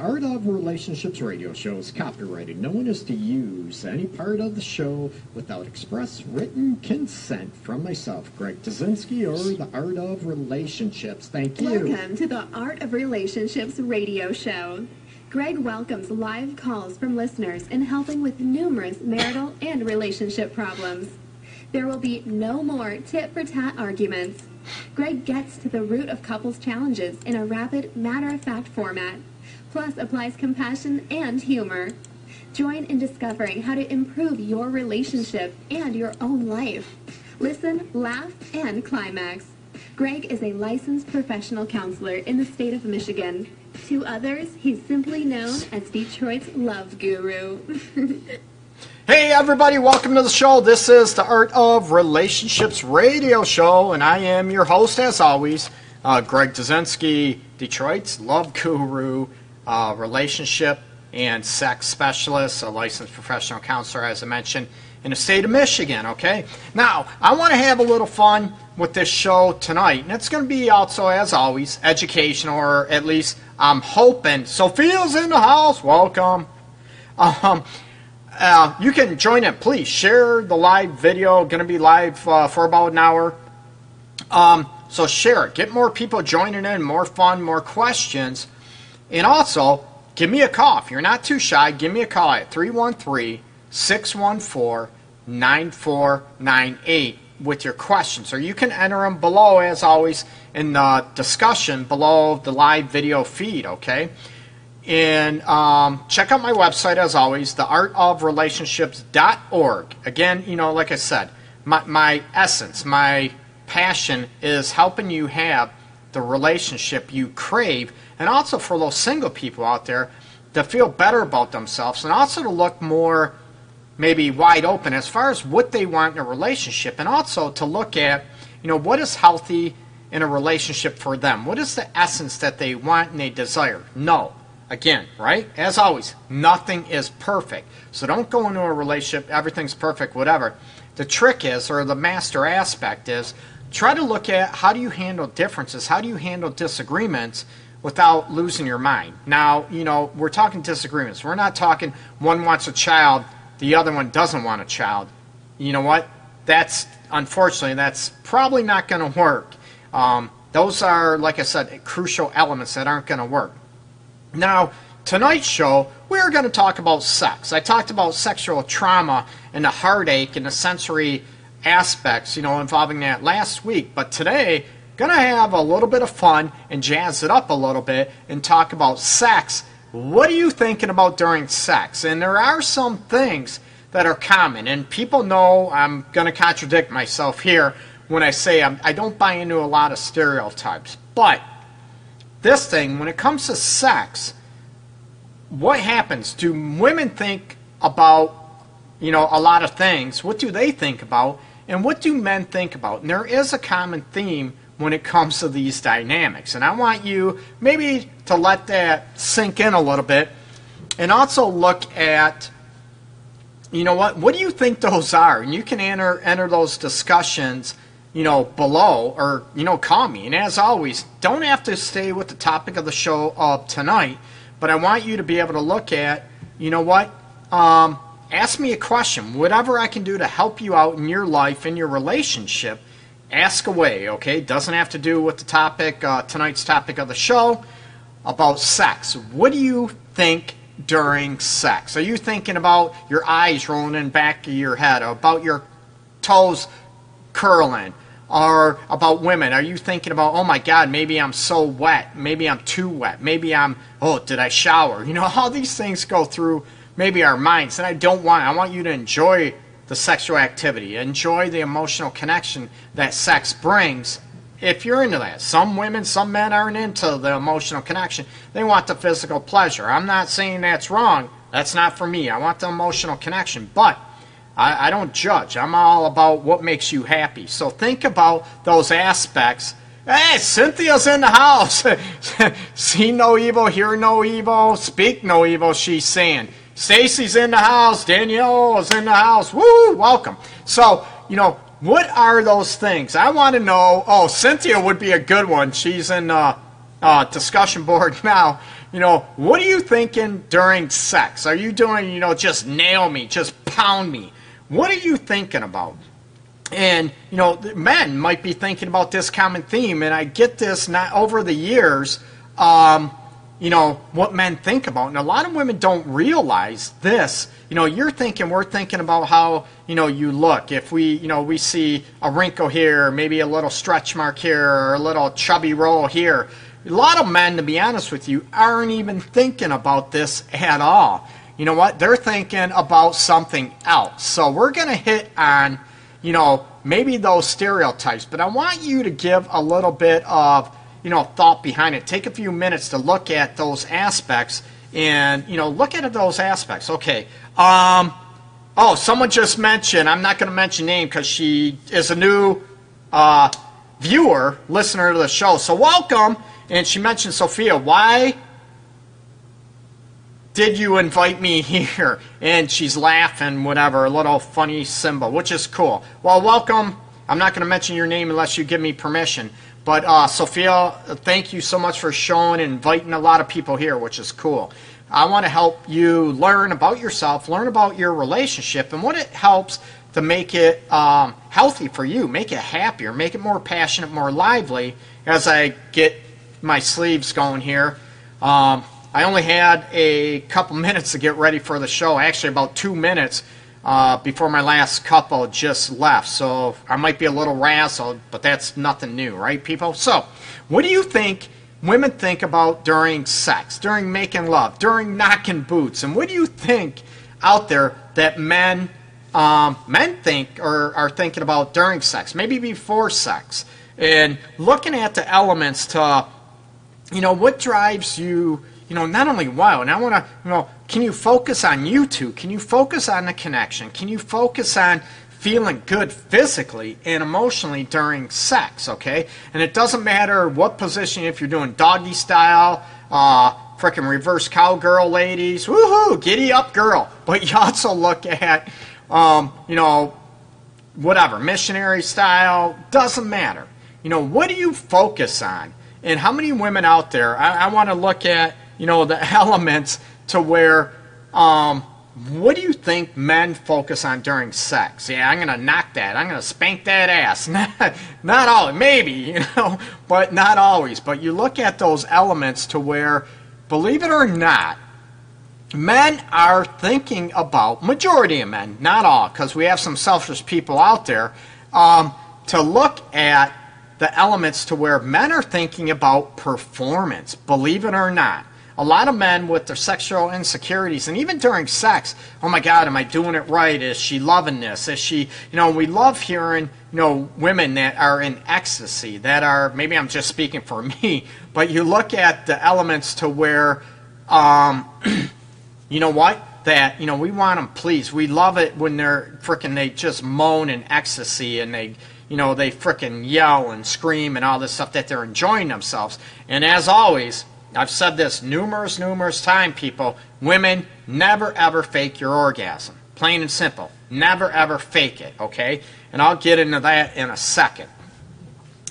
Art of Relationships radio show is copyrighted. No one is to use any part of the show without express written consent from myself, Greg Dudzinski, or the Art of Relationships. Thank you. Welcome to the Art of Relationships radio show. Greg welcomes live calls from listeners in helping with numerous marital and relationship problems. There will be no more tit for tat arguments. Greg gets to the root of couples' challenges in a rapid, matter of fact format, plus applies compassion and humor. Join in discovering how to improve your relationship and your own life. Listen, laugh, and climax. Greg is a licensed professional counselor in the state of Michigan. To others, he's simply known as Detroit's love guru. Hey everybody, welcome to the show. This is the Art of Relationships radio show, and I am your host as always, uh, Greg Dudzinski, Detroit's love guru, uh, relationship and sex specialist, a licensed professional counselor, as I mentioned, in the state of Michigan. Okay, now I want to have a little fun with this show tonight, and it's going to be also, as always, educational, or at least I'm hoping. Sophia's in the house. Welcome. Um, uh, you can join it. Please share the live video. Going to be live uh, for about an hour. Um, so share it. Get more people joining in. More fun. More questions. And also, give me a call. If you're not too shy, give me a call at 313 614 9498 with your questions. Or you can enter them below, as always, in the discussion below the live video feed, okay? And um, check out my website as always, theartofrelationships.org. Again, you know, like I said, my, my essence, my passion is helping you have the relationship you crave, and also for those single people out there to feel better about themselves, and also to look more maybe wide open as far as what they want in a relationship, and also to look at, you know, what is healthy in a relationship for them? What is the essence that they want and they desire? No. Again, right? As always, nothing is perfect. So don't go into a relationship, everything's perfect, whatever. The trick is, or the master aspect is, try to look at how do you handle differences, how do you handle disagreements without losing your mind. Now, you know, we're talking disagreements. We're not talking one wants a child, the other one doesn't want a child. You know what? That's, unfortunately, that's probably not going to work. Um, those are, like I said, crucial elements that aren't going to work. Now, tonight's show, we're going to talk about sex. I talked about sexual trauma and the heartache and the sensory aspects, you know, involving that last week. But today, to have a little bit of fun and jazz it up a little bit and talk about sex. What are you thinking about during sex? And there are some things that are common, and people know I'm to contradict myself here when I say I'm, I do not buy into a lot of stereotypes. But this thing, when it comes to sex, what happens? Do women think about, you know, a lot of things? What do they think about? And what do men think about? And there is a common theme when it comes to these dynamics. And I want you maybe to let that sink in a little bit and also look at you know what what do you think those are and you can enter enter those discussions you know, below or, you know, call me. And as always, don't have to stay with the topic of the show of tonight, but I want you to be able to look at, you know what, um, ask me a question. Whatever I can do to help you out in your life, in your relationship, ask away, okay? Doesn't have to do with the topic, uh, tonight's topic of the show about sex. What do you think during sex? Are you thinking about your eyes rolling in back of your head, about your toes curling? or about women? Are you thinking about, oh my God, maybe I'm so wet, maybe I'm too wet, maybe I'm, oh, did I shower? You know, all these things go through maybe our minds, and I don't want. I want you to enjoy the sexual activity, enjoy the emotional connection that sex brings. If you're into that, some women, some men aren't into the emotional connection. They want the physical pleasure. I'm not saying that's wrong. That's not for me. I want the emotional connection, but I, I don't judge. I'm all about what makes you happy. So think about those aspects. Hey, Cynthia's in the house. See no evil, hear no evil, speak no evil, she's saying. Stacy's in the house. Danielle is in the house. Woo! Welcome. So, you know, what are those things? I want to know. Oh, Cynthia would be a good one. She's in uh, uh, discussion board now. You know, what are you thinking during sex? Are you doing, you know, just nail me, just pound me? What are you thinking about? And, you know, men might be thinking about this common theme, and I get this not over the years, um, you know, what men think about. And a lot of women don't realize this. You know, you're thinking, we're thinking about how, you know, you look. If we, you know, we see a wrinkle here, maybe a little stretch mark here, or a little chubby roll here. A lot of men, to be honest with you, aren't even thinking about this at all. You know what? They're thinking about something else. So we're going to hit on you know, maybe those stereotypes, but I want you to give a little bit of, you know, thought behind it. Take a few minutes to look at those aspects and, you know, look at those aspects. Okay. Um, oh, someone just mentioned, I'm not going to mention name because she is a new uh, viewer, listener to the show. So welcome. And she mentioned Sophia. Why did you invite me here? And she's laughing, whatever, a little funny symbol, which is cool. Well, welcome. I'm not going to mention your name unless you give me permission. But uh, Sophia, thank you so much for showing and inviting a lot of people here, which is cool. I want to help you learn about yourself, learn about your relationship, and what it helps to make it um, healthy for you, make it happier, make it more passionate, more lively as I get my sleeves going here. Um, I only had a couple minutes to get ready for the show, actually, about two minutes uh, before my last couple just left. So I might be a little razzled, but that's nothing new, right, people? So, what do you think women think about during sex, during making love, during knocking boots? And what do you think out there that men um, men think or are thinking about during sex, maybe before sex, and looking at the elements to, you know, what drives you you know, not only wow, and I want to, you know, can you focus on you two? Can you focus on the connection? Can you focus on feeling good physically and emotionally during sex, okay? And it doesn't matter what position, if you're doing doggy style, uh, freaking reverse cowgirl ladies, woohoo, giddy up girl. But you also look at, um, you know, whatever, missionary style, doesn't matter. You know, what do you focus on? And how many women out there, I, I want to look at, you know, the elements to where, um, what do you think men focus on during sex? Yeah, I'm gonna knock that. I'm gonna spank that ass. Not, not all, maybe, you know, but not always. But you look at those elements to where, believe it or not, men are thinking about majority of men, not all, because we have some selfish people out there, um, to look at the elements to where men are thinking about performance. Believe it or not a lot of men with their sexual insecurities and even during sex oh my god am i doing it right? Is she loving this? Is she you know we love hearing you know women that are in ecstasy that are maybe i'm just speaking for me but you look at the elements to where um, you know what? That you know we want them pleased. We love it when they're freaking they just moan in ecstasy and they you know they freaking yell and scream and all this stuff that they're enjoying themselves. And as always I've said this numerous, numerous times, people. Women never ever fake your orgasm. Plain and simple. Never ever fake it, okay? And I'll get into that in a second.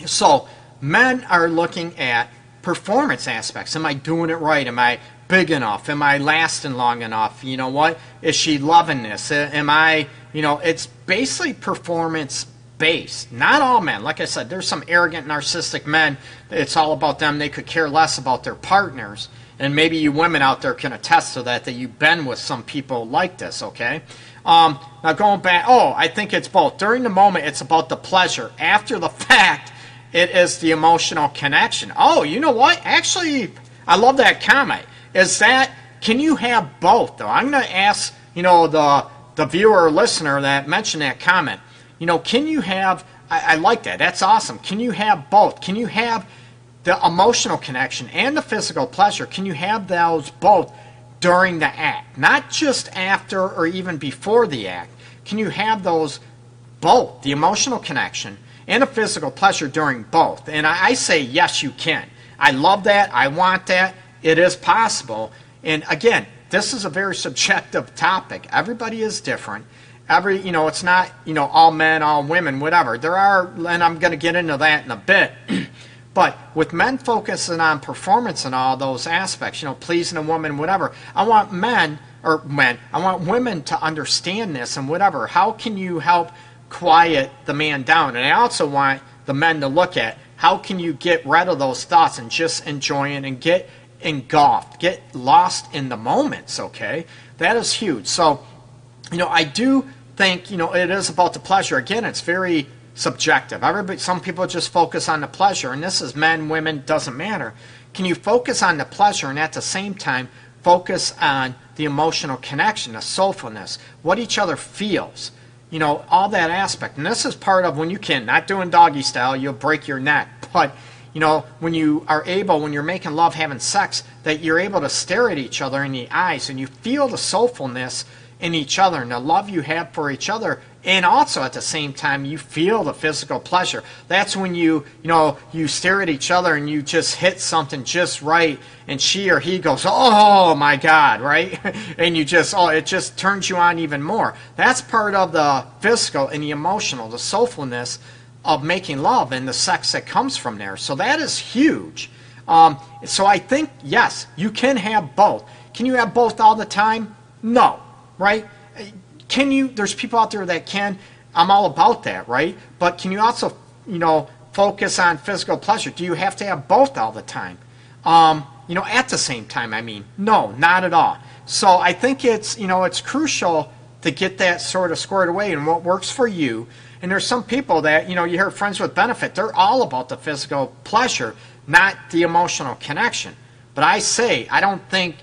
So, men are looking at performance aspects. Am I doing it right? Am I big enough? Am I lasting long enough? You know what? Is she loving this? Uh, am I, you know, it's basically performance based. Not all men. Like I said, there's some arrogant, narcissistic men. It's all about them. They could care less about their partners. And maybe you women out there can attest to that, that you've been with some people like this, okay? Um, now, going back, oh, I think it's both. During the moment, it's about the pleasure. After the fact, it is the emotional connection. Oh, you know what? Actually, I love that comment. Is that, can you have both, though? I'm going to ask, you know, the, the viewer or listener that mentioned that comment you know, can you have, I, I like that, that's awesome. Can you have both? Can you have the emotional connection and the physical pleasure? Can you have those both during the act? Not just after or even before the act. Can you have those both, the emotional connection and the physical pleasure during both? And I, I say, yes, you can. I love that. I want that. It is possible. And again, this is a very subjective topic. Everybody is different every you know it's not you know all men all women whatever there are and i'm going to get into that in a bit But with men focusing on performance and all those aspects, you know, pleasing a woman, whatever, I want men or men, I want women to understand this and whatever. How can you help quiet the man down? And I also want the men to look at how can you get rid of those thoughts and just enjoy it and get engulfed, get lost in the moments, okay? That is huge. So, you know, I do think, you know, it is about the pleasure. Again, it's very subjective. Everybody, some people just focus on the pleasure, and this is men, women, doesn't matter. Can you focus on the pleasure and at the same time focus on the emotional connection, the soulfulness, what each other feels? You know, all that aspect. And this is part of when you can, not doing doggy style, you'll break your neck. But, you know, when you are able, when you're making love, having sex, that you're able to stare at each other in the eyes and you feel the soulfulness in each other and the love you have for each other and also at the same time you feel the physical pleasure. That's when you you know you stare at each other and you just hit something just right and she or he goes oh my god right? And you just oh it just turns you on even more. That's part of the physical and the emotional the soulfulness of making love and the sex that comes from there. So that is huge. Um, so i think yes you can have both. Can you have both all the time? No right? Can you? There's people out there that can. I'm all about that, right? But can you also, you know, focus on physical pleasure? Do you have to have both all the time? Um, you know, at the same time. I mean, no, not at all. So I think it's, you know, it's crucial to get that sort of squared away and what works for you. And there's some people that, you know, you hear friends with benefit, they're all about the physical pleasure, not the emotional connection. But I say, I don't think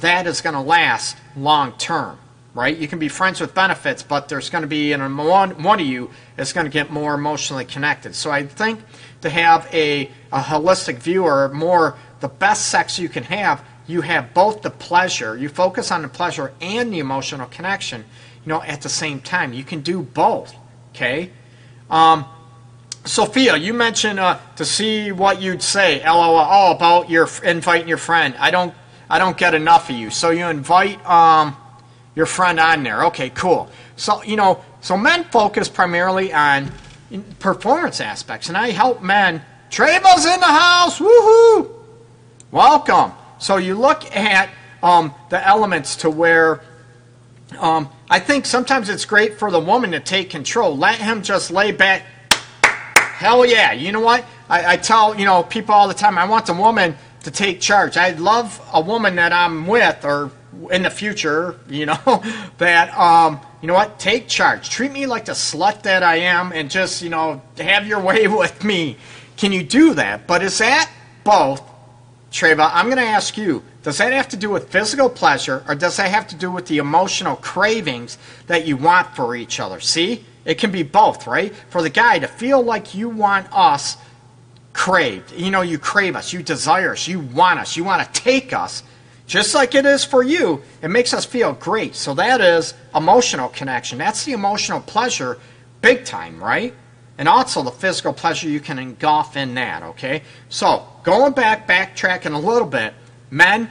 that is going to last long term right? You can be friends with benefits, but there's going to be in one, of you is going to get more emotionally connected. So I think to have a, a holistic view or more the best sex you can have, you have both the pleasure, you focus on the pleasure and the emotional connection, you know, at the same time. You can do both, okay? Um, Sophia, you mentioned uh, to see what you'd say, LOL, about your inviting your friend. I don't, I don't get enough of you. So you invite, um, your friend on there. Okay, cool. So, you know, so men focus primarily on performance aspects, and I help men. Treva's in the house. Woohoo! Welcome. So you look at um, the elements to where um, I think sometimes it's great for the woman to take control. Let him just lay back. Hell yeah. You know what? I, I tell, you know, people all the time, I want the woman to take charge. I love a woman that I'm with or in the future, you know, that um, you know what, take charge. Treat me like the slut that I am, and just you know, have your way with me. Can you do that? But is that both, Treva? I'm going to ask you. Does that have to do with physical pleasure, or does that have to do with the emotional cravings that you want for each other? See, it can be both, right? For the guy to feel like you want us craved, you know, you crave us, you desire us, you want us, you want to take us just like it is for you, it makes us feel great. So that is emotional connection. That's the emotional pleasure, big time, right? And also the physical pleasure you can engulf in that, okay? So going back, backtracking a little bit, men,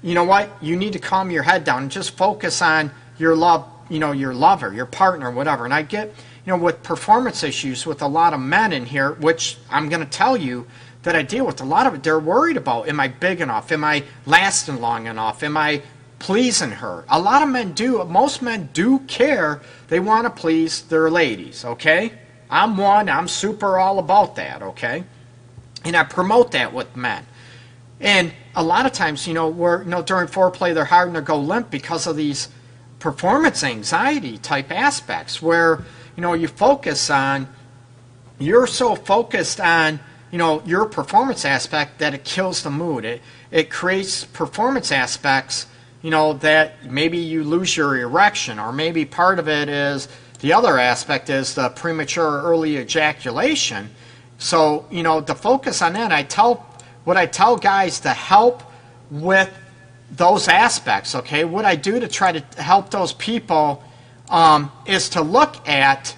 you know what? You need to calm your head down and just focus on your love, you know, your lover, your partner, whatever. And I get, you know, with performance issues with a lot of men in here, which I'm going to tell you, that I deal with, a lot of it, they're worried about am I big enough? Am I lasting long enough? Am I pleasing her? A lot of men do, most men do care. They want to please their ladies, okay? I'm one, I'm super all about that, okay? And I promote that with men. And a lot of times, you know, we're, you know, during foreplay, they're harder to go limp because of these performance anxiety type aspects where, you know, you focus on, you're so focused on you know your performance aspect that it kills the mood. It it creates performance aspects, you know, that maybe you lose your erection, or maybe part of it is the other aspect is the premature early ejaculation. So you know, to focus on that, I tell what I tell guys to help with those aspects. Okay, what I do to try to help those people um, is to look at,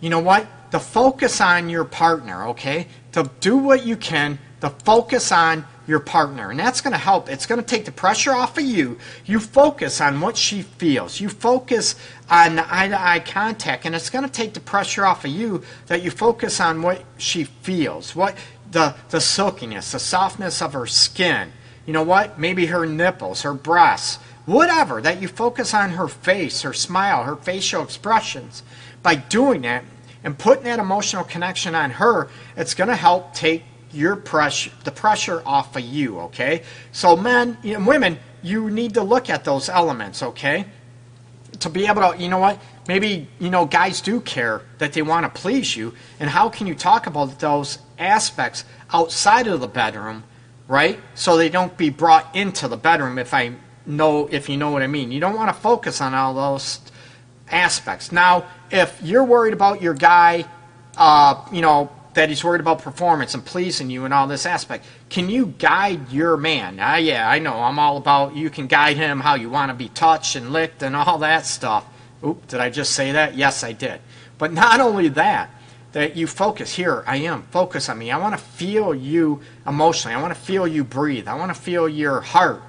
you know what, the focus on your partner. Okay, to do what you can to focus on your partner. And that's going to help. It's going to take the pressure off of you. You focus on what she feels. You focus on the eye to eye contact. And it's going to take the pressure off of you that you focus on what she feels. What the, the silkiness, the softness of her skin. You know what? Maybe her nipples, her breasts, whatever, that you focus on her face, her smile, her facial expressions. By doing that and putting that emotional connection on her, it's going to help take your pressure, the pressure off of you, okay? So men and women, you need to look at those elements, okay? To be able to, you know what? Maybe, you know, guys do care that they want to please you. And how can you talk about those aspects outside of the bedroom, right? So they don't be brought into the bedroom if I know, if you know what I mean. You don't want to focus on all those aspects. Now, if you're worried about your guy, uh, you know, that he's worried about performance and pleasing you and all this aspect. Can you guide your man? Ah, yeah, I know. I'm all about you can guide him how you want to be touched and licked and all that stuff. Oop, did I just say that? Yes, I did. But not only that, that you focus here, I am, focus on me. I want to feel you emotionally. I want to feel you breathe. I want to feel your heart.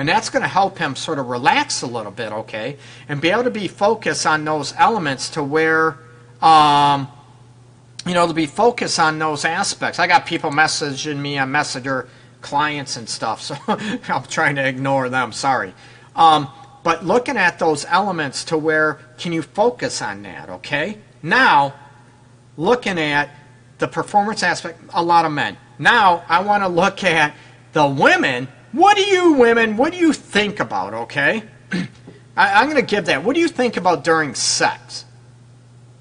And that's going to help him sort of relax a little bit, okay? And be able to be focused on those elements to where, um, you know, to be focused on those aspects. I got people messaging me on Messenger, clients and stuff, so I'm trying to ignore them. Sorry. Um, but looking at those elements to where can you focus on that, okay? Now, looking at the performance aspect, a lot of men. Now, I want to look at the women. What do you women, what do you think about, okay? I, am going to give that. What do you think about during sex?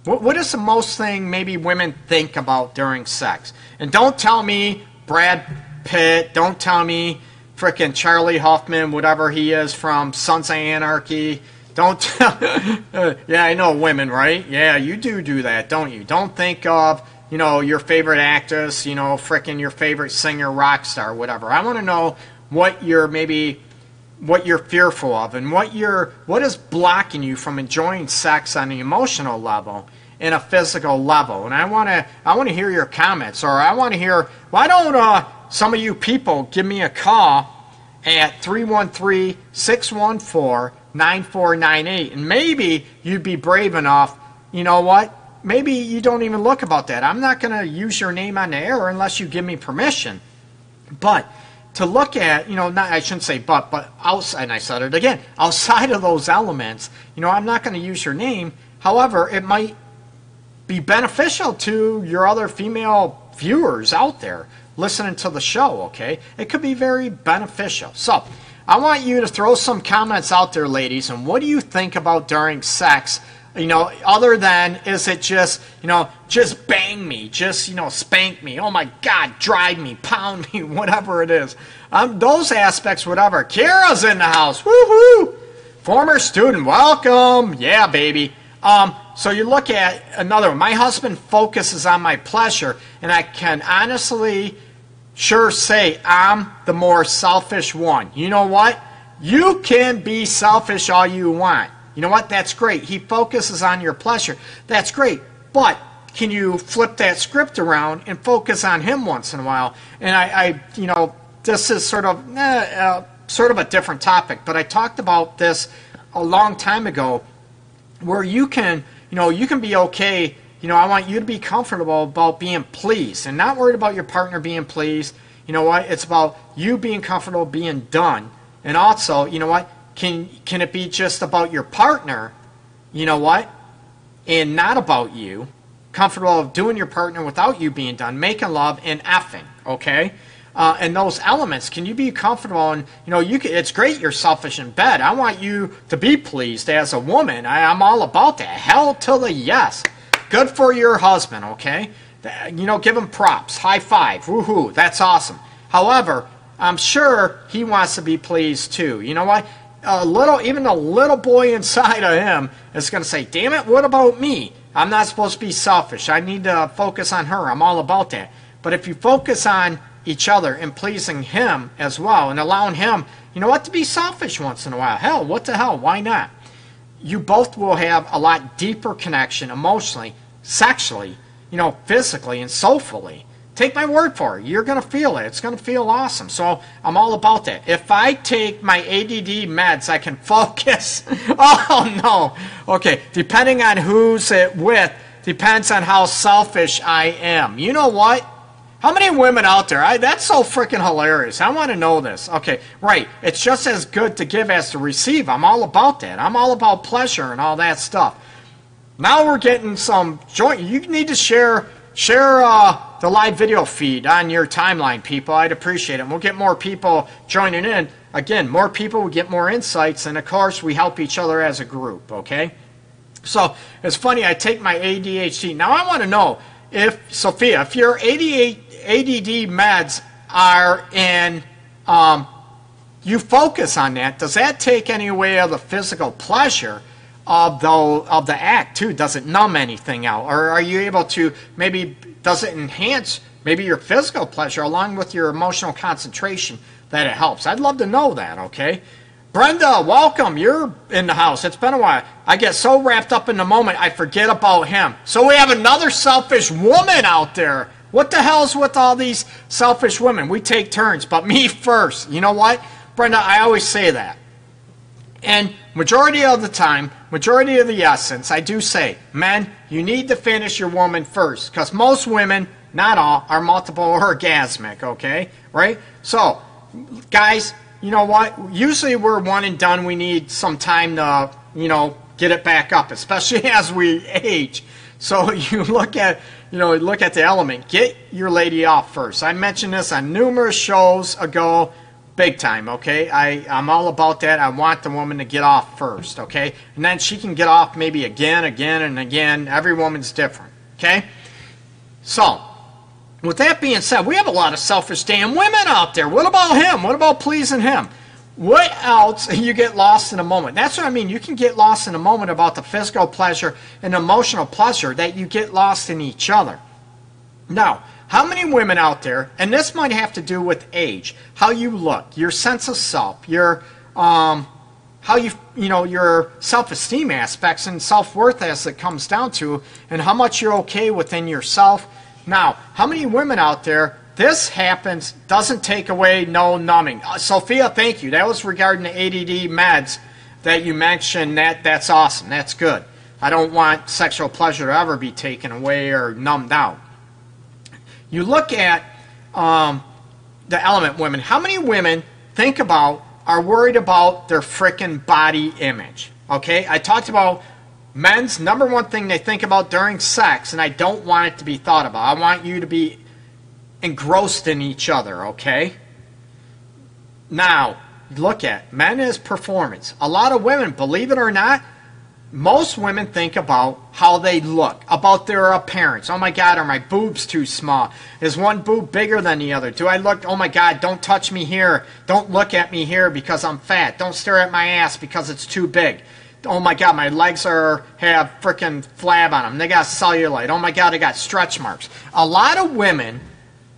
What, what is the most thing maybe women think about during sex? And don't tell me Brad Pitt. Don't tell me fricking Charlie Hoffman, whatever he is from Sons of Anarchy. Don't tell. yeah, I know women, right? Yeah, you do do that, don't you? Don't think of you know your favorite actress, you know, fricking your favorite singer, rock star, whatever. I want to know what you're maybe what you're fearful of and what you're what is blocking you from enjoying sex on an emotional level in a physical level? And i want to i want to hear your comments or i want to hear why don't uh, some of you people give me a call at 313-614-9498 and maybe you'd be brave enough you know what maybe you don't even look about that. I'm not going to use your name on the air unless you give me permission. But to look at, you know, not, I shouldn't say but, but outside, and I said it again, outside of those elements, you know, I'm not going to use your name. However, it might be beneficial to your other female viewers out there listening to the show, okay? It could be very beneficial. So, I want you to throw some comments out there, ladies, and what do you think about during sex? You know, other than is it just, you know, just bang me, just, you know, spank me, oh my God, drive me, pound me, whatever it is. Um, those aspects, whatever. Kira's in the house, woohoo! Former student, welcome. Yeah, baby. Um, so you look at another one. My husband focuses on my pleasure, and I can honestly sure say I'm the more selfish one. You know what? You can be selfish all you want. You know what? That's great. He focuses on your pleasure. That's great. But can you flip that script around and focus on him once in a while? And I, I you know, this is sort of eh, uh, sort of a different topic, but I talked about this a long time ago, where you can, you know, you can be okay. You know, I want you to be comfortable about being pleased and not worried about your partner being pleased. You know what? It's about you being comfortable being done. And also, you know what? Can can it be just about your partner? You know what? And not about you. Comfortable of doing your partner without you being done, making love and effing. Okay uh, and those elements. Can you be comfortable? And you know, you can, it's great you're selfish in bed. I want you to be pleased as a woman. I, I'm all about that. Hell to the yes. Good for your husband. Okay, you know, give him props. High five. Woohoo! That's awesome. However, I'm sure he wants to be pleased too. You know what? A little, even a little boy inside of him is going to say, "Damn it! What about me? I'm not supposed to be selfish. I need to focus on her. I'm all about that." But if you focus on each other and pleasing Him as well and allowing Him, you know what, to be selfish once in a while. Hell, what the hell? Why not? You both will have a lot deeper connection emotionally, sexually, you know, physically and soulfully Take my word for it. You're going to feel it. It's going to feel awesome. So I'm all about that. If I take my ADD meds, I can focus. oh, no. Okay. Depending on who's it with, depends on how selfish I am. You know what? How many women out there? I, that's so freaking hilarious. I want to know this. Okay, right. It's just as good to give as to receive. I'm all about that. I'm all about pleasure and all that stuff. Now we're getting some joint. You need to share share uh, the live video feed on your timeline, people. I'd appreciate it. And we'll get more people joining in. Again, more people, we get more insights, and of course, we help each other as a group. Okay. So it's funny. I take my ADHD. Now I want to know if Sophia, if your ADD meds are in, um, you focus on that. Does that take any away of the physical pleasure of the of the act too? Does it numb anything out, or are you able to maybe does it enhance maybe your physical pleasure along with your emotional concentration that it helps? I'd love to know that. Okay. Brenda, welcome. You're in the house. It's been a while. I get so wrapped up in the moment, I forget about him. So we have another selfish woman out there what the hell's with all these selfish women? We take turns, but me first. You know what? Brenda, I always say that. And majority of the time, majority of the essence, I do say, men, you need to finish your woman first. Because most women, not all, are multiple orgasmic, okay? Right? So, guys, you know what? Usually we're one and done. We need some time to, you know, get it back up, especially as we age. So you look at you know, look at the element. Get your lady off first. I mentioned this on numerous shows ago, big time, okay? I, I'm all about that. I want the woman to get off first, okay? And then she can get off maybe again, again, and again. Every woman's different, okay? So, with that being said, we have a lot of selfish damn women out there. What about him? What about pleasing him? What else? You get lost in a moment. That's what I mean. You can get lost in a moment about the physical pleasure and emotional pleasure that you get lost in each other. Now, how many women out there, and this might have to do with age, how you look, your sense of self, your um, how you you know your self-esteem aspects and self-worth as it comes down to, and how much you're okay within yourself. Now, how many women out there this happens, doesn't take away no numbing. Uh, Sophia, thank you. That was regarding the ADD meds that you mentioned. That That's awesome. That's good. I don't want sexual pleasure to ever be taken away or numbed out. You look at um, the element women. How many women think about, are worried about their freaking body image? Okay, I talked about men's number one thing they think about during sex, and I don't want it to be thought about. I want you to be engrossed in each other, okay? Now, look at men as performance. A lot of women, believe it or not, most women think about how they look, about their appearance. Oh my God, are my boobs too small? Is one boob bigger than the other? Do I look, oh my God, don't touch me here. Don't look at me here because I'm fat. Don't stare at my ass because it's too big. Oh my God, my legs are have freaking flab on them. They got cellulite. Oh my God, I got stretch marks. A lot of women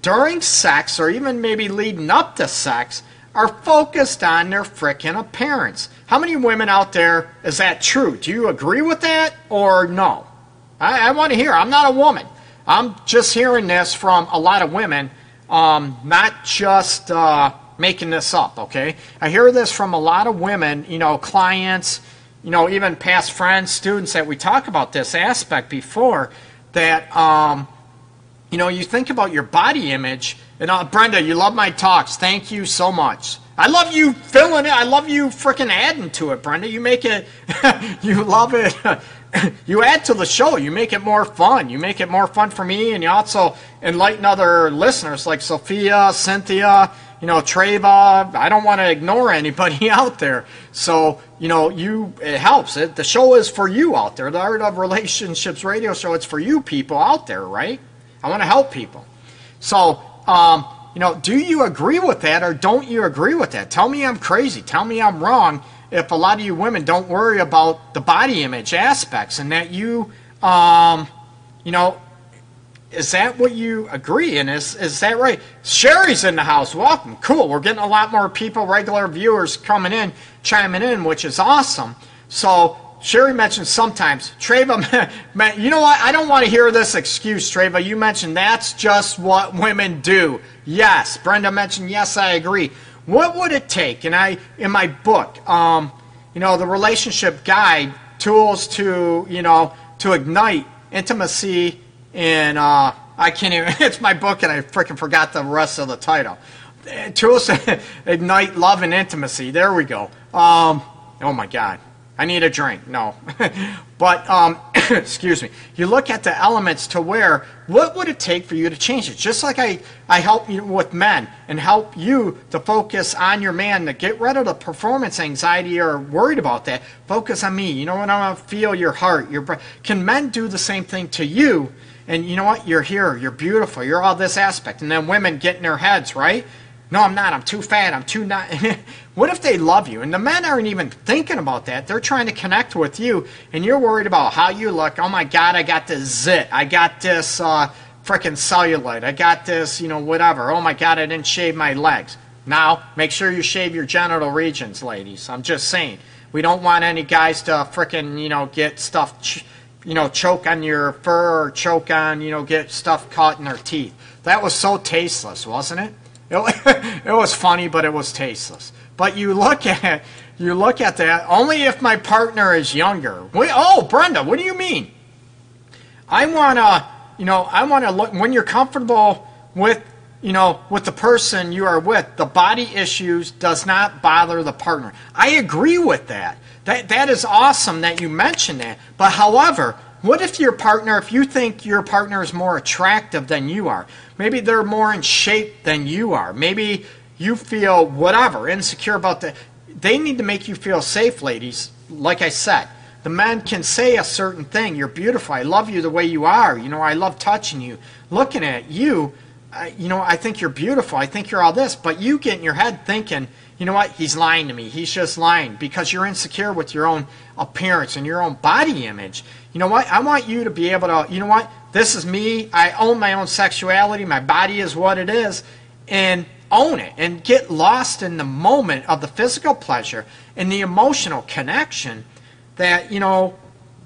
during sex or even maybe leading up to sex are focused on their frickin' appearance. How many women out there is that true? Do you agree with that or no? I, I want to hear. I'm not a woman. I'm just hearing this from a lot of women, um, not just uh, making this up, okay? I hear this from a lot of women, you know, clients, you know, even past friends, students that we talk about this aspect before that. Um, you know, you think about your body image, and uh, Brenda, you love my talks. Thank you so much. I love you filling it. I love you freaking adding to it, Brenda. You make it, you love it. you add to the show. You make it more fun. You make it more fun for me, and you also enlighten other listeners like Sophia, Cynthia, you know, Treva. I don't want to ignore anybody out there. So, you know, you it helps. It, the show is for you out there. The Art of Relationships radio show. It's for you people out there, right? I want to help people. So, um, you know, do you agree with that or don't you agree with that? Tell me I'm crazy. Tell me I'm wrong if a lot of you women don't worry about the body image aspects and that you, um, you know, is that what you agree? And is, is that right? Sherry's in the house. Welcome. Cool. We're getting a lot more people, regular viewers coming in, chiming in, which is awesome. So, Sherry mentioned sometimes. Treva, man, you know what? I don't want to hear this excuse, Treva. You mentioned that's just what women do. Yes. Brenda mentioned, yes, I agree. What would it take? And I, in my book, um, you know, the relationship guide, tools to, you know, to ignite intimacy and, uh, I can't even, it's my book and I freaking forgot the rest of the title. Tools to ignite love and intimacy. There we go. Um, oh my God. I need a drink. No. but, um, excuse me. You look at the elements to where, what would it take for you to change it? Just like I, I help you with men and help you to focus on your man, to get rid of the performance anxiety or worried about that. Focus on me. You know what? I want to feel your heart. Your Can men do the same thing to you? And you know what? You're here. You're beautiful. You're all this aspect. And then women get in their heads, right? No, I'm not. I'm too fat. I'm too not. what if they love you? And the men aren't even thinking about that. They're trying to connect with you, and you're worried about how you look. Oh my God, I got this zit. I got this uh, freaking cellulite. I got this, you know, whatever. Oh my God, I didn't shave my legs. Now, make sure you shave your genital regions, ladies. I'm just saying. We don't want any guys to freaking, you know, get stuff, you know, choke on your fur or choke on, you know, get stuff caught in their teeth. That was so tasteless, wasn't it? It, it was funny, but it was tasteless. But you look at you look at that only if my partner is younger. We, oh, Brenda, what do you mean? I want to, you know, I want to look when you're comfortable with, you know, with the person you are with. The body issues does not bother the partner. I agree with that. That that is awesome that you mentioned that. But however, what if your partner, if you think your partner is more attractive than you are, maybe they're more in shape than you are, maybe you feel whatever, insecure about that, they need to make you feel safe, ladies. Like I said, the man can say a certain thing. You're beautiful. I love you the way you are. You know, I love touching you. Looking at you, you know, I think you're beautiful. I think you're all this. But you get in your head thinking, you know what? He's lying to me. He's just lying because you're insecure with your own appearance and your own body image. You know what? I want you to be able to, you know what? This is me. I own my own sexuality. My body is what it is. And own it and get lost in the moment of the physical pleasure and the emotional connection that, you know,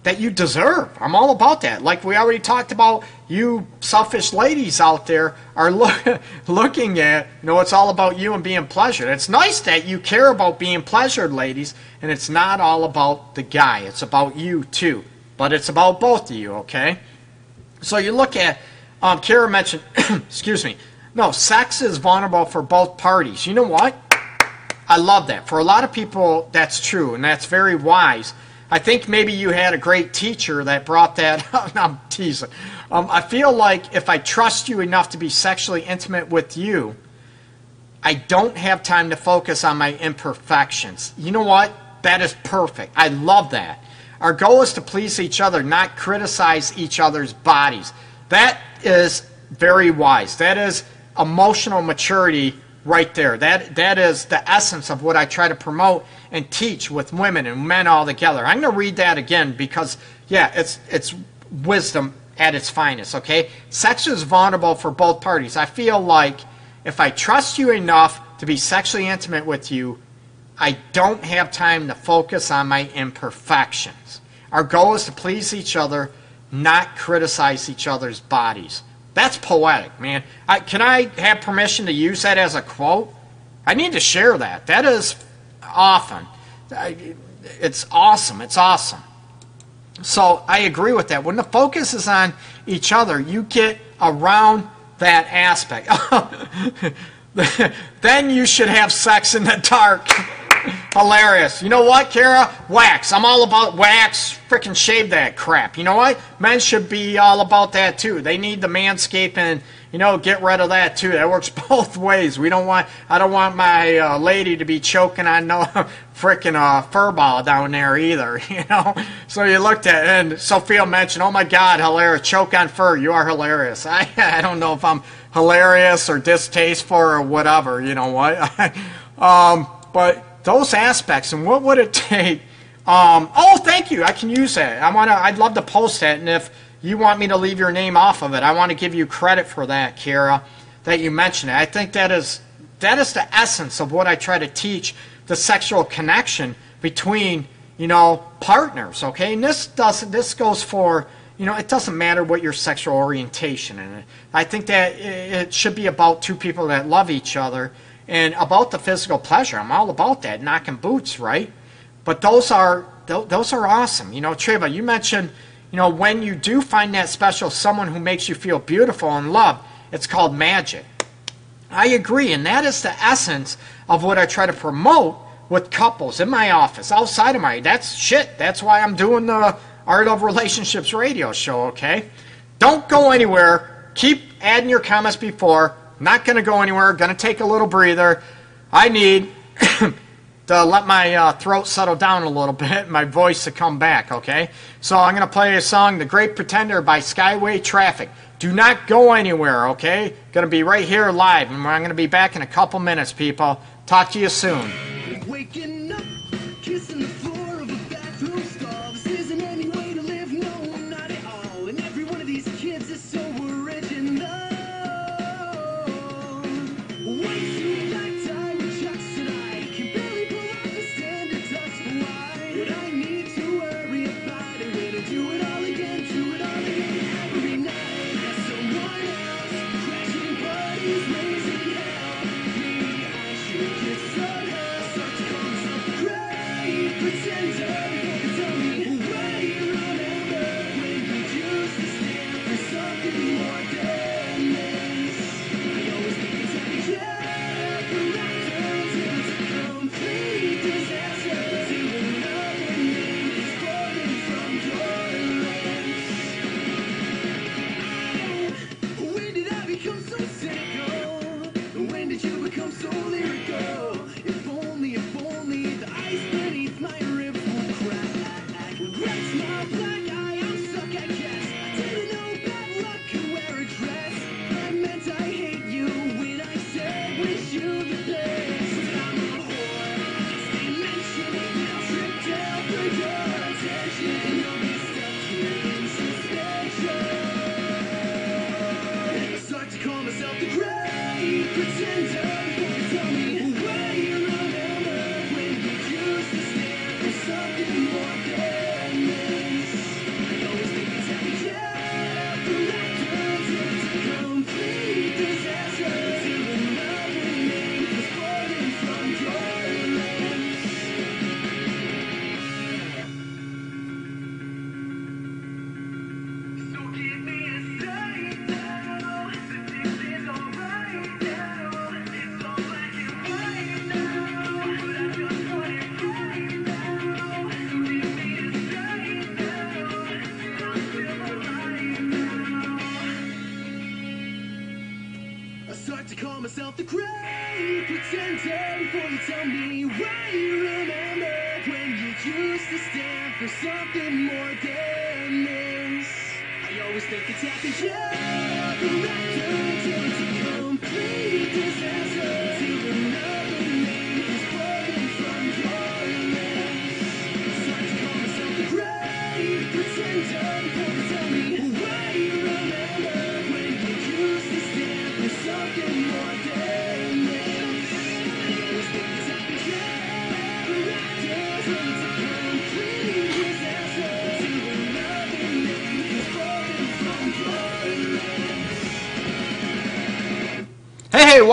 that you deserve. I'm all about that. Like we already talked about, you selfish ladies out there are look, looking at, you know, it's all about you and being pleasured. It's nice that you care about being pleasured, ladies, and it's not all about the guy. It's about you too. But it's about both of you, okay? So you look at, um, Kara mentioned, excuse me, no, sex is vulnerable for both parties. You know what? I love that. For a lot of people, that's true, and that's very wise. I think maybe you had a great teacher that brought that. I'm teasing. Um, I feel like if I trust you enough to be sexually intimate with you, I don't have time to focus on my imperfections. You know what? That is perfect. I love that. Our goal is to please each other, not criticize each other's bodies. That is very wise. That is emotional maturity right there. That that is the essence of what I try to promote and teach with women and men all together. I'm going to read that again because yeah, it's it's wisdom at its finest, okay? Sex is vulnerable for both parties. I feel like if I trust you enough to be sexually intimate with you, I don't have time to focus on my imperfections. Our goal is to please each other, not criticize each other's bodies. That's poetic, man. I, can I have permission to use that as a quote? I need to share that. That is often. It's awesome. It's awesome. So I agree with that. When the focus is on each other, you get around that aspect. then you should have sex in the dark. Hilarious. You know what, Kara? Wax. I'm all about wax. Freaking shave that crap. You know what? Men should be all about that too. They need the manscaping. you know get rid of that too. That works both ways. We don't want. I don't want my uh, lady to be choking on no freaking uh, fur ball down there either. You know. So you looked at and Sophia mentioned, "Oh my God, hilarious! Choke on fur. You are hilarious." I I don't know if I'm hilarious or distasteful or whatever. You know what? um, but those aspects and what would it take? Um, oh, thank you. I can use that. I want to. I'd love to post that, and if you want me to leave your name off of it, I want to give you credit for that, Kira, that you mentioned it. I think that is that is the essence of what I try to teach: the sexual connection between you know, partners, okay? And this doesn't, this goes for, you know, it doesn't matter what your sexual orientation is. I think that it should be about two people that love each other and about the physical pleasure. I'm all about that, knocking boots, right? But those are those are awesome. You know, Treva, you mentioned, you know, when you do find that special someone who makes you feel beautiful and loved, it's called magic. I agree, and that is the essence of what I try to promote with couples in my office, outside of my. That's shit. That's why I'm doing the Art of Relationships radio show. Okay, don't go anywhere. Keep adding your comments before. Not going to go anywhere. Going to take a little breather. I need to let my uh, throat settle down a little bit, my voice to come back, okay? So I'm going to play a song, The Great Pretender by Skyway Traffic. Do not go anywhere, okay? Going to be right here live, and I'm going to be back in a couple minutes, people. Talk to you soon.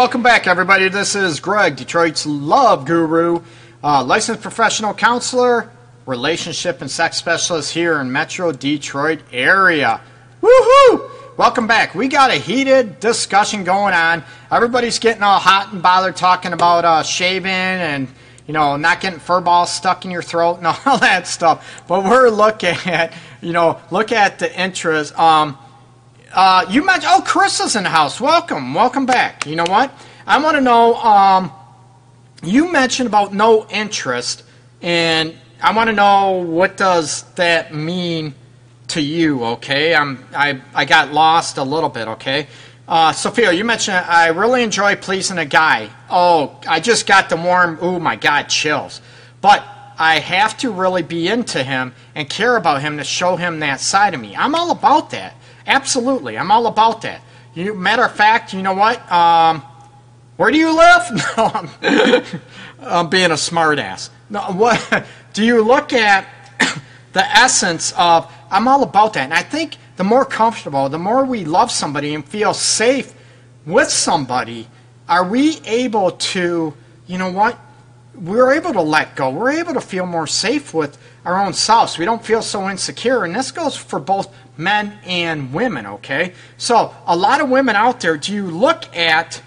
Welcome back, everybody. This is Greg, Detroit's Love Guru, uh, licensed professional counselor, relationship and sex specialist here in Metro Detroit area. Woohoo! Welcome back. We got a heated discussion going on. Everybody's getting all hot and bothered talking about uh, shaving and you know not getting fur balls stuck in your throat and all that stuff. But we're looking at you know look at the interest. Um, uh, you mentioned, oh, Chris is in the house. Welcome, welcome back. You know what? I want to know. Um, you mentioned about no interest, and I want to know what does that mean to you? Okay, I'm I I got lost a little bit. Okay, uh, Sophia, you mentioned I really enjoy pleasing a guy. Oh, I just got the warm. Oh my God, chills. But I have to really be into him and care about him to show him that side of me. I'm all about that. Absolutely, I'm all about that. You, matter of fact, you know what? Um, Where do you live? No, I'm, I'm being a smartass. No, what do you look at the essence of? I'm all about that, and I think the more comfortable, the more we love somebody and feel safe with somebody, are we able to? You know what? We're able to let go. We're able to feel more safe with our own selves. We don't feel so insecure, and this goes for both men and women. Okay, so a lot of women out there, do you look at?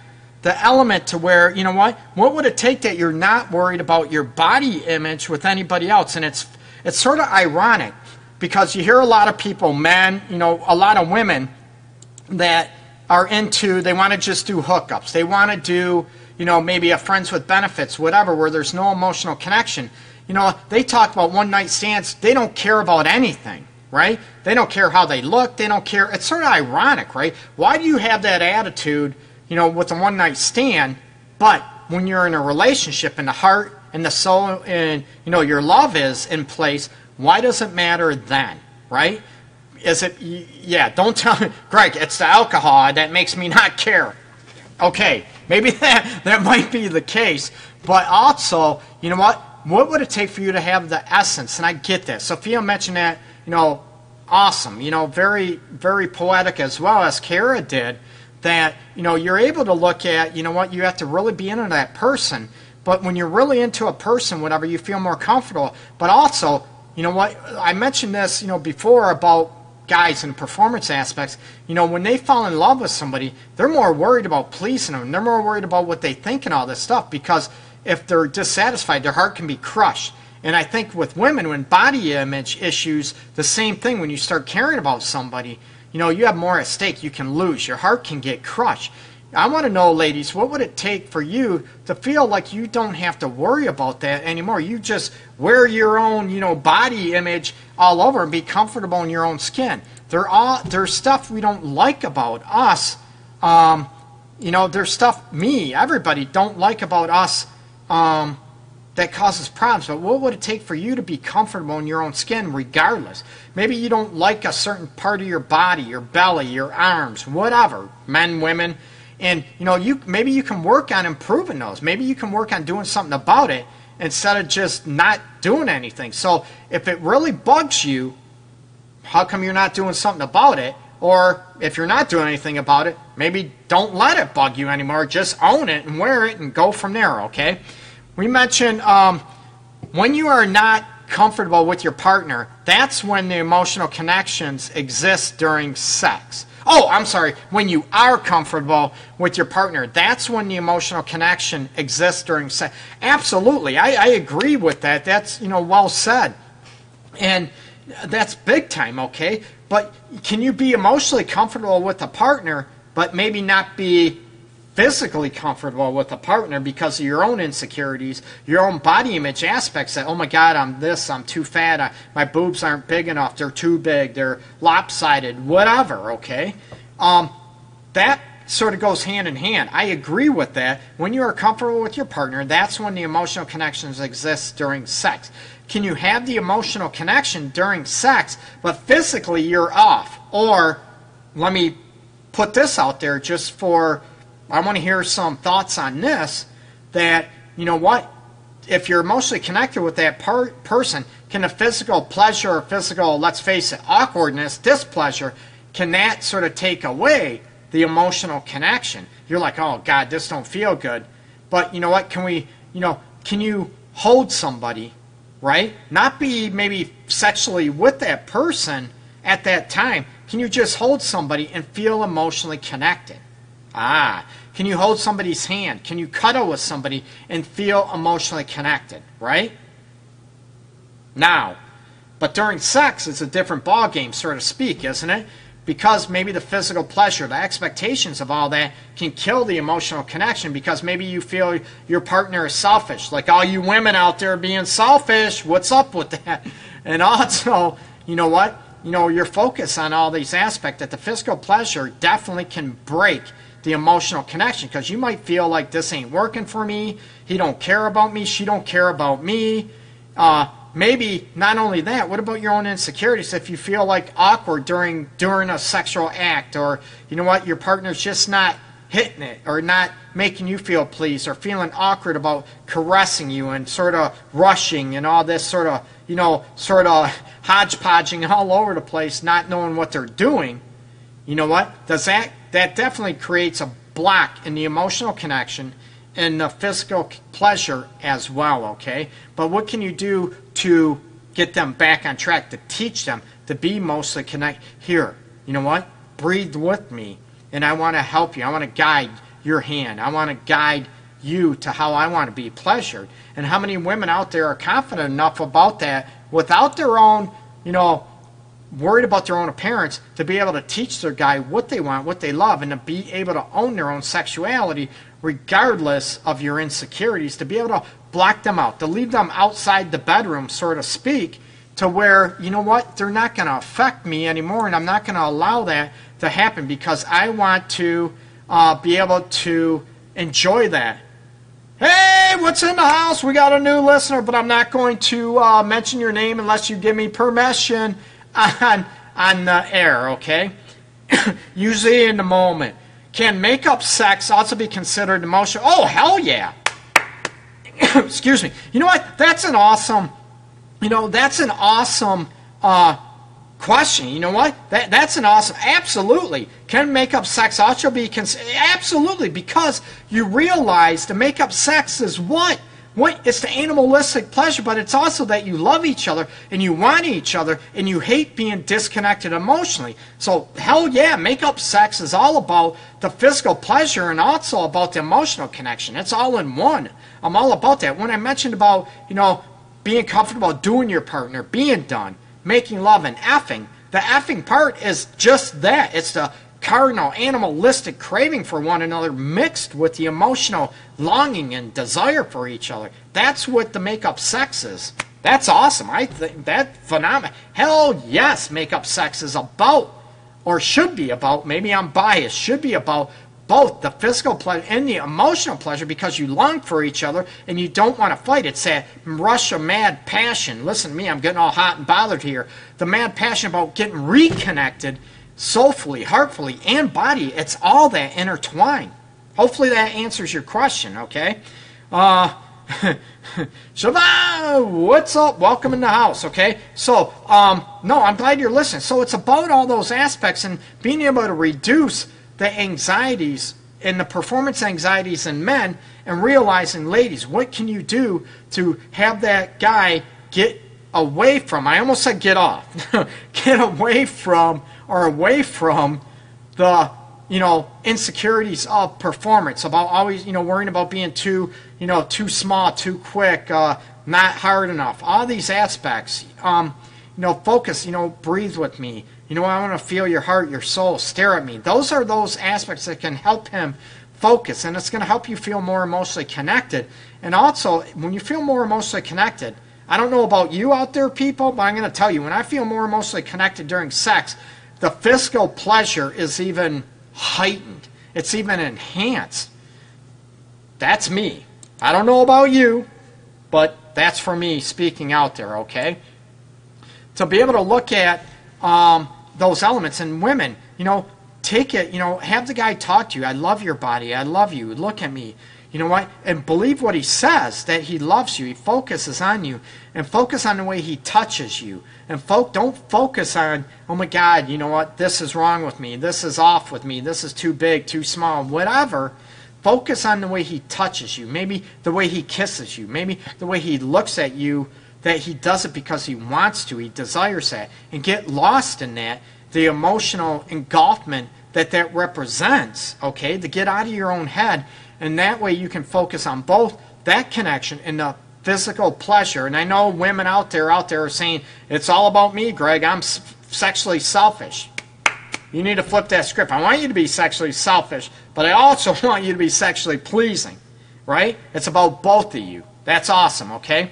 the element to where you know what what would it take that you're not worried about your body image with anybody else and it's it's sort of ironic because you hear a lot of people men you know a lot of women that are into they want to just do hookups they want to do you know maybe a friends with benefits whatever where there's no emotional connection you know they talk about one night stands they don't care about anything right they don't care how they look they don't care it's sort of ironic right why do you have that attitude you know, with a one night stand, but when you're in a relationship and the heart and the soul and, you know, your love is in place, why does it matter then, right? Is it, yeah, don't tell me, Greg, it's the alcohol that makes me not care. Okay, maybe that, that might be the case, but also, you know what? What would it take for you to have the essence? And I get that. Sophia mentioned that, you know, awesome, you know, very, very poetic as well as Kara did that you know you're able to look at you know what you have to really be into that person but when you're really into a person whatever you feel more comfortable but also you know what i mentioned this you know before about guys and performance aspects you know when they fall in love with somebody they're more worried about pleasing them they're more worried about what they think and all this stuff because if they're dissatisfied their heart can be crushed and i think with women when body image issues the same thing when you start caring about somebody you know, you have more at stake. You can lose. Your heart can get crushed. I want to know, ladies, what would it take for you to feel like you don't have to worry about that anymore? You just wear your own, you know, body image all over and be comfortable in your own skin. There are there's stuff we don't like about us. Um, you know, there's stuff me, everybody don't like about us. Um, that causes problems. But what would it take for you to be comfortable in your own skin regardless? Maybe you don't like a certain part of your body, your belly, your arms, whatever, men, women. And you know, you maybe you can work on improving those. Maybe you can work on doing something about it instead of just not doing anything. So if it really bugs you, how come you're not doing something about it? Or if you're not doing anything about it, maybe don't let it bug you anymore. Just own it and wear it and go from there, okay? We mentioned um, when you are not comfortable with your partner, that's when the emotional connections exist during sex. Oh, I'm sorry. When you are comfortable with your partner, that's when the emotional connection exists during sex. Absolutely, I, I agree with that. That's you know well said, and that's big time. Okay, but can you be emotionally comfortable with a partner, but maybe not be physically comfortable with a partner because of your own insecurities, your own body image aspects that, oh my God, I'm this, I'm too fat, I, my boobs aren't big enough, they're too big, they're lopsided, whatever, okay? Um, that sort of goes hand in hand. I agree with that. When you are comfortable with your partner, that's when the emotional connections exist during sex. Can you have the emotional connection during sex, but physically you're off? Or, let me put this out there just for I want to hear some thoughts on this that, you know what, if you're emotionally connected with that per- person, can the physical pleasure or physical, let's face it, awkwardness, displeasure, can that sort of take away the emotional connection? You're like, oh God, this don't feel good. But you know what? Can we, you know, can you hold somebody, right? Not be maybe sexually with that person at that time. Can you just hold somebody and feel emotionally connected? Ah, can you hold somebody's hand? Can you cuddle with somebody and feel emotionally connected, right? Now, but during sex, it's a different ball game, so to speak, isn't it? Because maybe the physical pleasure, the expectations of all that can kill the emotional connection because maybe you feel your partner is selfish. Like all you women out there being selfish, what's up with that? And also, you know what? You know, your focus on all these aspects that the physical pleasure definitely can break the emotional connection because you might feel like this ain't working for me. He don't care about me. She don't care about me. Uh, maybe not only that what about your own insecurities? If you feel like awkward during during a sexual act or you know what your partner's just not hitting it or not making you feel pleased or feeling awkward about caressing you and sort of rushing and all this sort of, you know, sort of hodgepodging all over the place, not knowing what they're doing, you know what? Does that that definitely creates a block in the emotional connection and the physical pleasure as well, okay? But what can you do to get them back on track, to teach them to be mostly connect here? You know what? Breathe with me and I want to help you. I want to guide your hand. I want to guide you to how I want to be pleasured. And how many women out there are confident enough about that without their own, you know, worried about their own appearance to be able to teach their guy what they want, what they love, and to be able to own their own sexuality regardless of your insecurities, to be able to block them out, to leave them outside the bedroom, so to speak, to where, you know what, they're not going to affect me anymore, and I'm not going to allow that to happen because I want to uh, be able to enjoy that. Hey, what's in the house? We got a new listener, but I'm not going to uh, mention your name unless you give me permission on on the air. Okay? Usually in the moment. Can makeup sex also be considered emotional? Oh, hell yeah! Excuse me. You know what? That's an awesome. You know, that's an awesome uh, question. You know what? That, that's an awesome. Absolutely. Can make-up sex also be considered? absolutely because you realize the make up sex is what? What it's the animalistic pleasure, but it's also that you love each other and you want each other and you hate being disconnected emotionally. So hell yeah, make-up sex is all about the physical pleasure and also about the emotional connection. It's all in one. I'm all about that. When I mentioned about, you know, being comfortable doing your partner, being done, making love and effing. The effing part is just that. It's the cardinal animalistic craving for one another mixed with the emotional longing and desire for each other. That's what the make-up sex is. That's awesome. I think that phenomenal. Hell yes, make-up sex is about, or should be about, maybe I'm biased, should be about both the physical pleasure and the emotional pleasure because you long for each other and you don't want to fight. It's that rush of mad passion. Listen to me, I'm getting all hot and bothered here. The mad passion about getting reconnected soulfully, heartfully, and body. It's all that intertwined. Hopefully that answers your question, okay? Uh, Shabbat, what's up? Welcome in the house, okay? So, um, no, I'm glad you're listening. So it's about all those aspects and being able to reduce the anxieties and the performance anxieties in men and realizing, ladies, what can you do to have that guy get away from, I almost said get off, get away from or away from the, you know, insecurities of performance, about always, you know, worrying about being too, you know, too small, too quick, uh, not hard enough, all these aspects. Um, you know, focus, you know, breathe with me, you know, I want to feel your heart, your soul, stare at me. Those are those aspects that can help him focus, and it's going to help you feel more emotionally connected. And also, when you feel more emotionally connected, I don't know about you out there, people, but I'm going to tell you, when I feel more emotionally connected during sex, the physical pleasure is even heightened, it's even enhanced. That's me. I don't know about you, but that's for me speaking out there, okay? To be able to look at um, those elements. And women, you know, take it, you know, have the guy talk to you. I love your body. I love you. Look at me. You know what? And believe what he says that he loves you. He focuses on you and focus on the way he touches you. And folk don't focus on, oh my God, you know what? This is wrong with me. This is off with me. This is too big, too small, whatever. Focus on the way he touches you. Maybe the way he kisses you. Maybe the way he looks at you that he does it because he wants to, he desires that, and get lost in that, the emotional engulfment that that represents, okay, to get out of your own head, and that way you can focus on both that connection and the physical pleasure. And I know women out there out there are saying it's all about me, Greg. I'm sexually selfish. You need to flip that script. I want you to be sexually selfish, but I also want you to be sexually pleasing, right? It's about both of you. That's awesome, okay?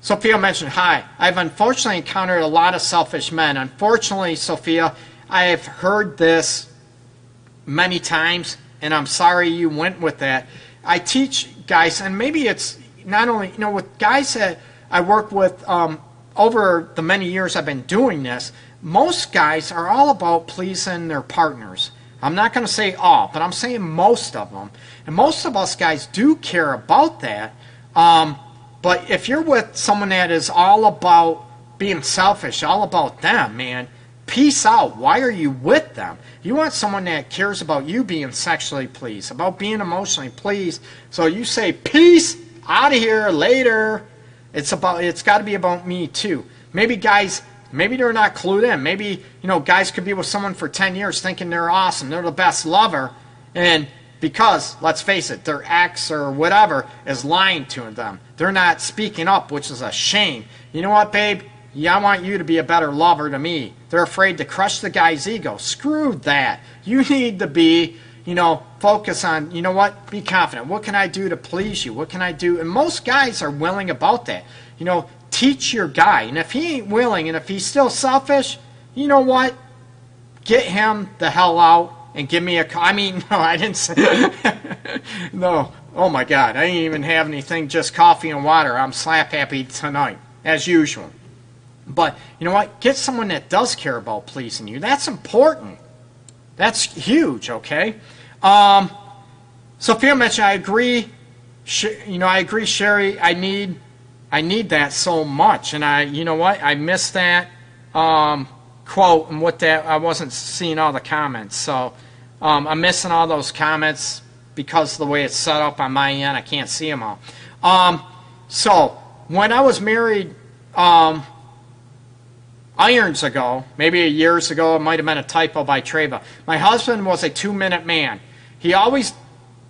Sophia mentioned, hi, I've unfortunately encountered a lot of selfish men. Unfortunately, Sophia, I have heard this many times, and I'm sorry you went with that. I teach guys, and maybe it's not only, you know, with guys that I work with um, over the many years I've been doing this, most guys are all about pleasing their partners, I'm not going to say all, but I'm saying most of them. And most of us guys do care about that. Um, but if you're with someone that is all about being selfish, all about them, man, peace out. Why are you with them? You want someone that cares about you being sexually pleased, about being emotionally pleased. So you say, peace, out of here, later. It's about. It's got to be about me too. Maybe guys, maybe they're not clued in. Maybe you know, guys could be with someone for ten years, thinking they're awesome, they're the best lover, and because let's face it, their ex or whatever is lying to them. They're not speaking up, which is a shame. You know what, babe? Yeah, I want you to be a better lover to me. They're afraid to crush the guy's ego. Screw that. You need to be, you know, focus on, you know what? Be confident. What can I do to please you? What can I do? And most guys are willing about that. You know, teach your guy. And if he ain't willing and if he's still selfish, you know what? Get him the hell out and give me a. I mean, no, I didn't say. no. Oh my God. I didn't even have anything, just coffee and water. I'm slap happy tonight, as usual. But you know what? Get someone that does care about pleasing you. That's important. That's huge, okay? Um, Sophia mentioned, I agree. You know, I agree, Sherry. I need, I need that so much, and I, you know what? I missed that um, quote and what that. I wasn't seeing all the comments, so um, I'm missing all those comments because of the way it's set up on my end. I can't see them all. Um, so when I was married. Irons ago, maybe years ago, it might have been a typo by Treva. My husband was a two minute man. He always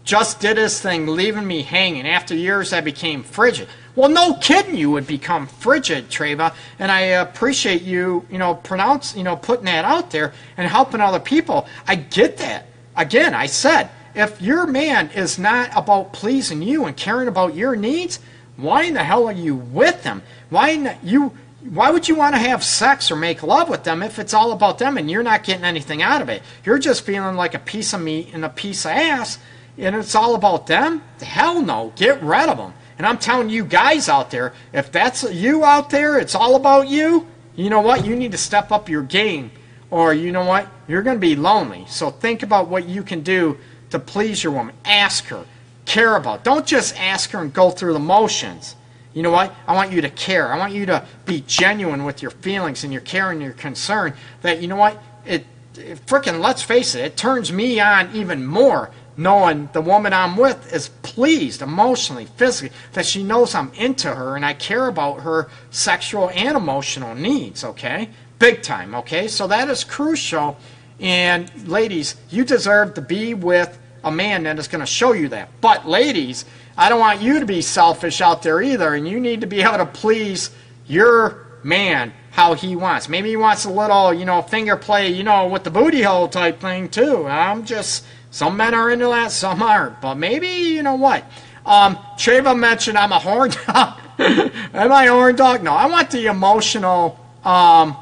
just did his thing, leaving me hanging. After years, I became frigid. Well, no kidding, you would become frigid, Treva. And I appreciate you, you know, pronounce, you know, putting that out there and helping other people. I get that. Again, I said, if your man is not about pleasing you and caring about your needs, why in the hell are you with him? Why not, you? Why would you want to have sex or make love with them if it's all about them and you're not getting anything out of it? You're just feeling like a piece of meat and a piece of ass and it's all about them? Hell no. Get rid of them. And I'm telling you guys out there, if that's you out there, it's all about you, you know what? You need to step up your game or you know what? You're going to be lonely. So think about what you can do to please your woman. Ask her. Care about. Don't just ask her and go through the motions. You know what? I want you to care. I want you to be genuine with your feelings and your care and your concern. That, you know what? It, it freaking, let's face it, it turns me on even more knowing the woman I'm with is pleased emotionally, physically, that she knows I'm into her and I care about her sexual and emotional needs, okay? Big time, okay? So that is crucial. And ladies, you deserve to be with a man that is going to show you that. But ladies, I don't want you to be selfish out there either, and you need to be able to please your man how he wants. Maybe he wants a little, you know, finger play, you know, with the booty hole type thing too. I'm just some men are into that, some aren't. But maybe you know what? Um, Treva mentioned I'm a horn dog. Am I a horn dog? No, I want the emotional. Um,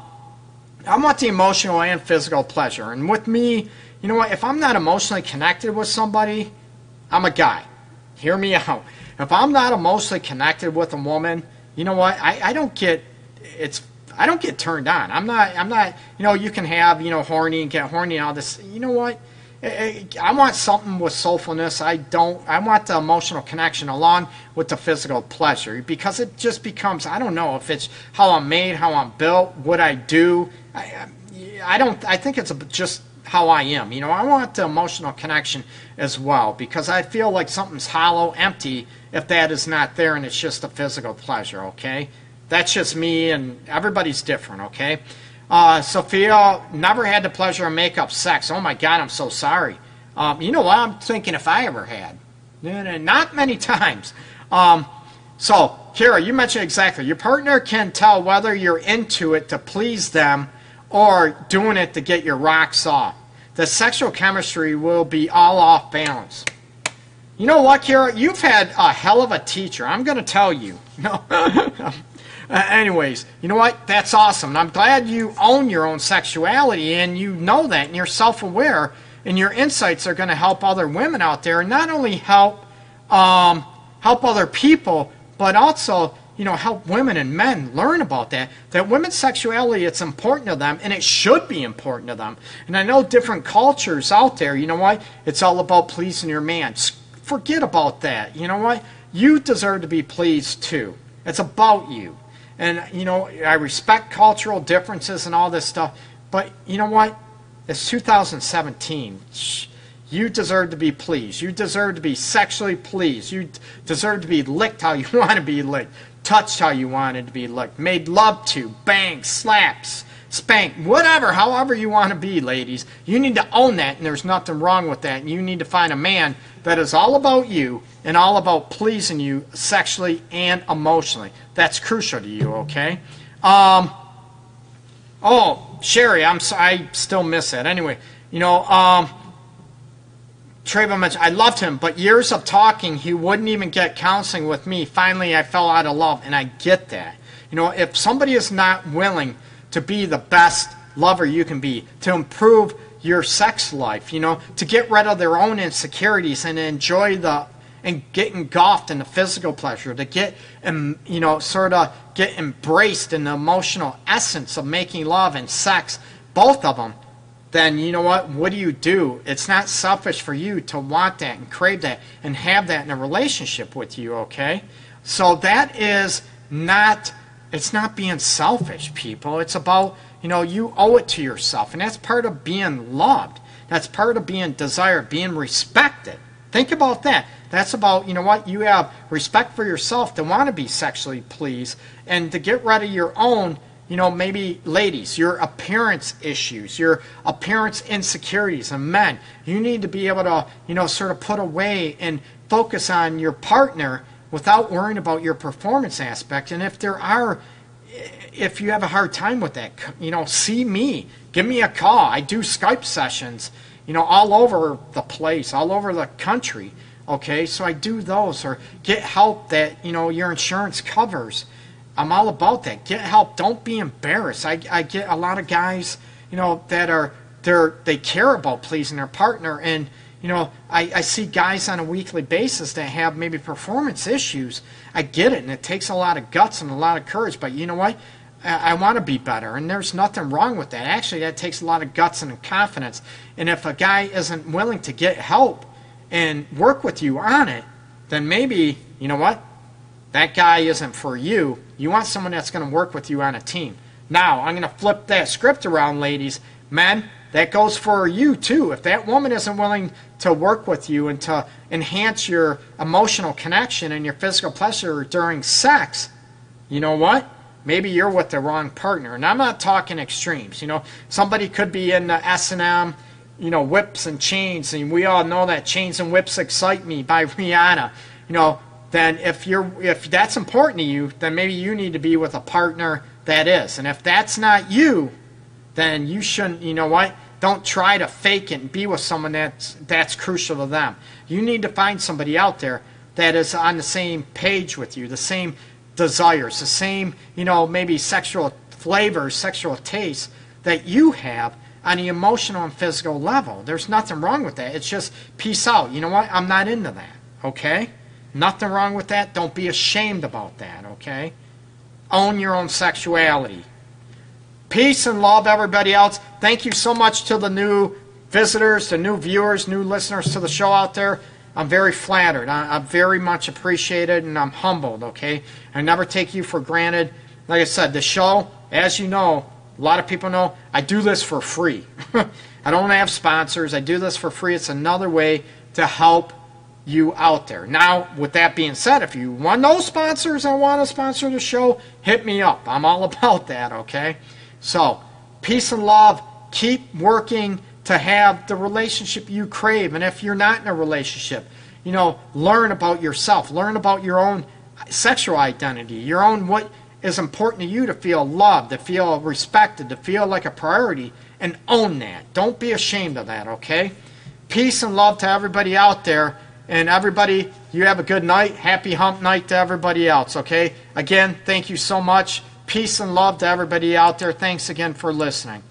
I want the emotional and physical pleasure. And with me, you know what? If I'm not emotionally connected with somebody, I'm a guy. Hear me out. If I'm not emotionally connected with a woman, you know what? I, I don't get it's I don't get turned on. I'm not I'm not you know, you can have, you know, horny and get horny and all this. You know what? I want something with soulfulness. I don't. I want the emotional connection along with the physical pleasure because it just becomes. I don't know if it's how I'm made, how I'm built, what I do. I, I don't. I think it's a just how I am. You know, I want the emotional connection as well because I feel like something's hollow, empty if that is not there and it's just a physical pleasure, okay? That's just me and everybody's different, okay? Uh, Sophia never had the pleasure of makeup sex. Oh my God, I'm so sorry. Um, you know what? I'm thinking if I ever had. Not many times. Um, so, Kira, you mentioned exactly. Your partner can tell whether you're into it to please them or doing it to get your rocks off. The sexual chemistry will be all off balance. You know what, Kira? You've had a hell of a teacher. I'm going to tell you. No. uh, anyways, you know what? That's awesome. And I'm glad you own your own sexuality and you know that and you're self aware and your insights are going to help other women out there and not only help um, help other people, but also you know, help women and men learn about that. That women's sexuality, it's important to them, and it should be important to them. And I know different cultures out there, you know what? It's all about pleasing your man. Forget about that. You know what? You deserve to be pleased too. It's about you. And, you know, I respect cultural differences and all this stuff, but you know what? It's 2017. You deserve to be pleased. You deserve to be sexually pleased. You deserve to be licked how you want to be licked, touched how you wanted to be licked, made love to, bang, slaps, spank, whatever, however you want to be, ladies. You need to own that, and there's nothing wrong with that. And you need to find a man that is all about you and all about pleasing you sexually and emotionally. That's crucial to you, okay? Um, oh, Sherry, I'm I still miss that. Anyway, you know, um, Treva mentioned, I loved him, but years of talking, he wouldn't even get counseling with me. Finally, I fell out of love, and I get that. You know, if somebody is not willing to be the best lover you can be, to improve your sex life, you know, to get rid of their own insecurities and enjoy the and get engulfed in the physical pleasure, to get, um, you know, sort of get embraced in the emotional essence of making love and sex, both of them, then you know what? What do you do? It's not selfish for you to want that and crave that and have that in a relationship with you, okay? So that is not it's not being selfish, people. It's about, you know, you owe it to yourself. And that's part of being loved. That's part of being desired, being respected. Think about that. That's about, you know what, you have respect for yourself to want to be sexually pleased and to get rid of your own you know, maybe ladies, your appearance issues, your appearance insecurities, and men, you need to be able to, you know, sort of put away and focus on your partner without worrying about your performance aspect. And if there are, if you have a hard time with that, you know, see me, give me a call. I do Skype sessions, you know, all over the place, all over the country. Okay, so I do those or get help that, you know, your insurance covers I'm all about that. Get help. Don't be embarrassed. I, I get a lot of guys, you know, that are they're they care about pleasing their partner, and you know, I, I see guys on a weekly basis that have maybe performance issues. I get it, and it takes a lot of guts and a lot of courage. But you know what? I, I want to be better, and there's nothing wrong with that. Actually, that takes a lot of guts and confidence. And if a guy isn't willing to get help and work with you on it, then maybe you know what? That guy isn't for you. You want someone that's going to work with you on a team. Now, I'm going to flip that script around, ladies. Men, that goes for you too. If that woman isn't willing to work with you and to enhance your emotional connection and your physical pleasure during sex, you know what? Maybe you're with the wrong partner. And I'm not talking extremes. You know, somebody could be in the S&M, you know, whips and chains, and we all know that Chains and Whips Excite Me by Rihanna. You know, then if you're if that's important to you, then maybe you need to be with a partner that is. And if that's not you, then you shouldn't, you know what? Don't try to fake it and be with someone that's that's crucial to them. You need to find somebody out there that is on the same page with you, the same desires, the same, you know, maybe sexual flavors, sexual tastes that you have on the emotional and physical level. There's nothing wrong with that. It's just peace out. You know what? I'm not into that. Okay? Nothing wrong with that. Don't be ashamed about that, okay? Own your own sexuality. Peace and love, everybody else. Thank you so much to the new visitors, the new viewers, new listeners to the show out there. I'm very flattered. I, am very much appreciated and I'm humbled, okay? I never take you for granted. Like I said, the show, as you know, a lot of people know, I do this for free. I don't have sponsors. I do this for free. It's another way to help you out there. Now, with that being said, if you want no sponsors and want to sponsor the show, hit me up. I'm all about that, okay? So, peace and love. Keep working to have the relationship you crave. And if you're not in a relationship, you know, learn about yourself. Learn about your own sexual identity, your own what is important to you to feel loved, to feel respected, to feel like a priority, and own that. Don't be ashamed of that, okay? Peace and love to everybody out there. And everybody, you have a good night. Happy hump night to everybody else, okay? Again, thank you so much. Peace and love to everybody out there. Thanks again for listening.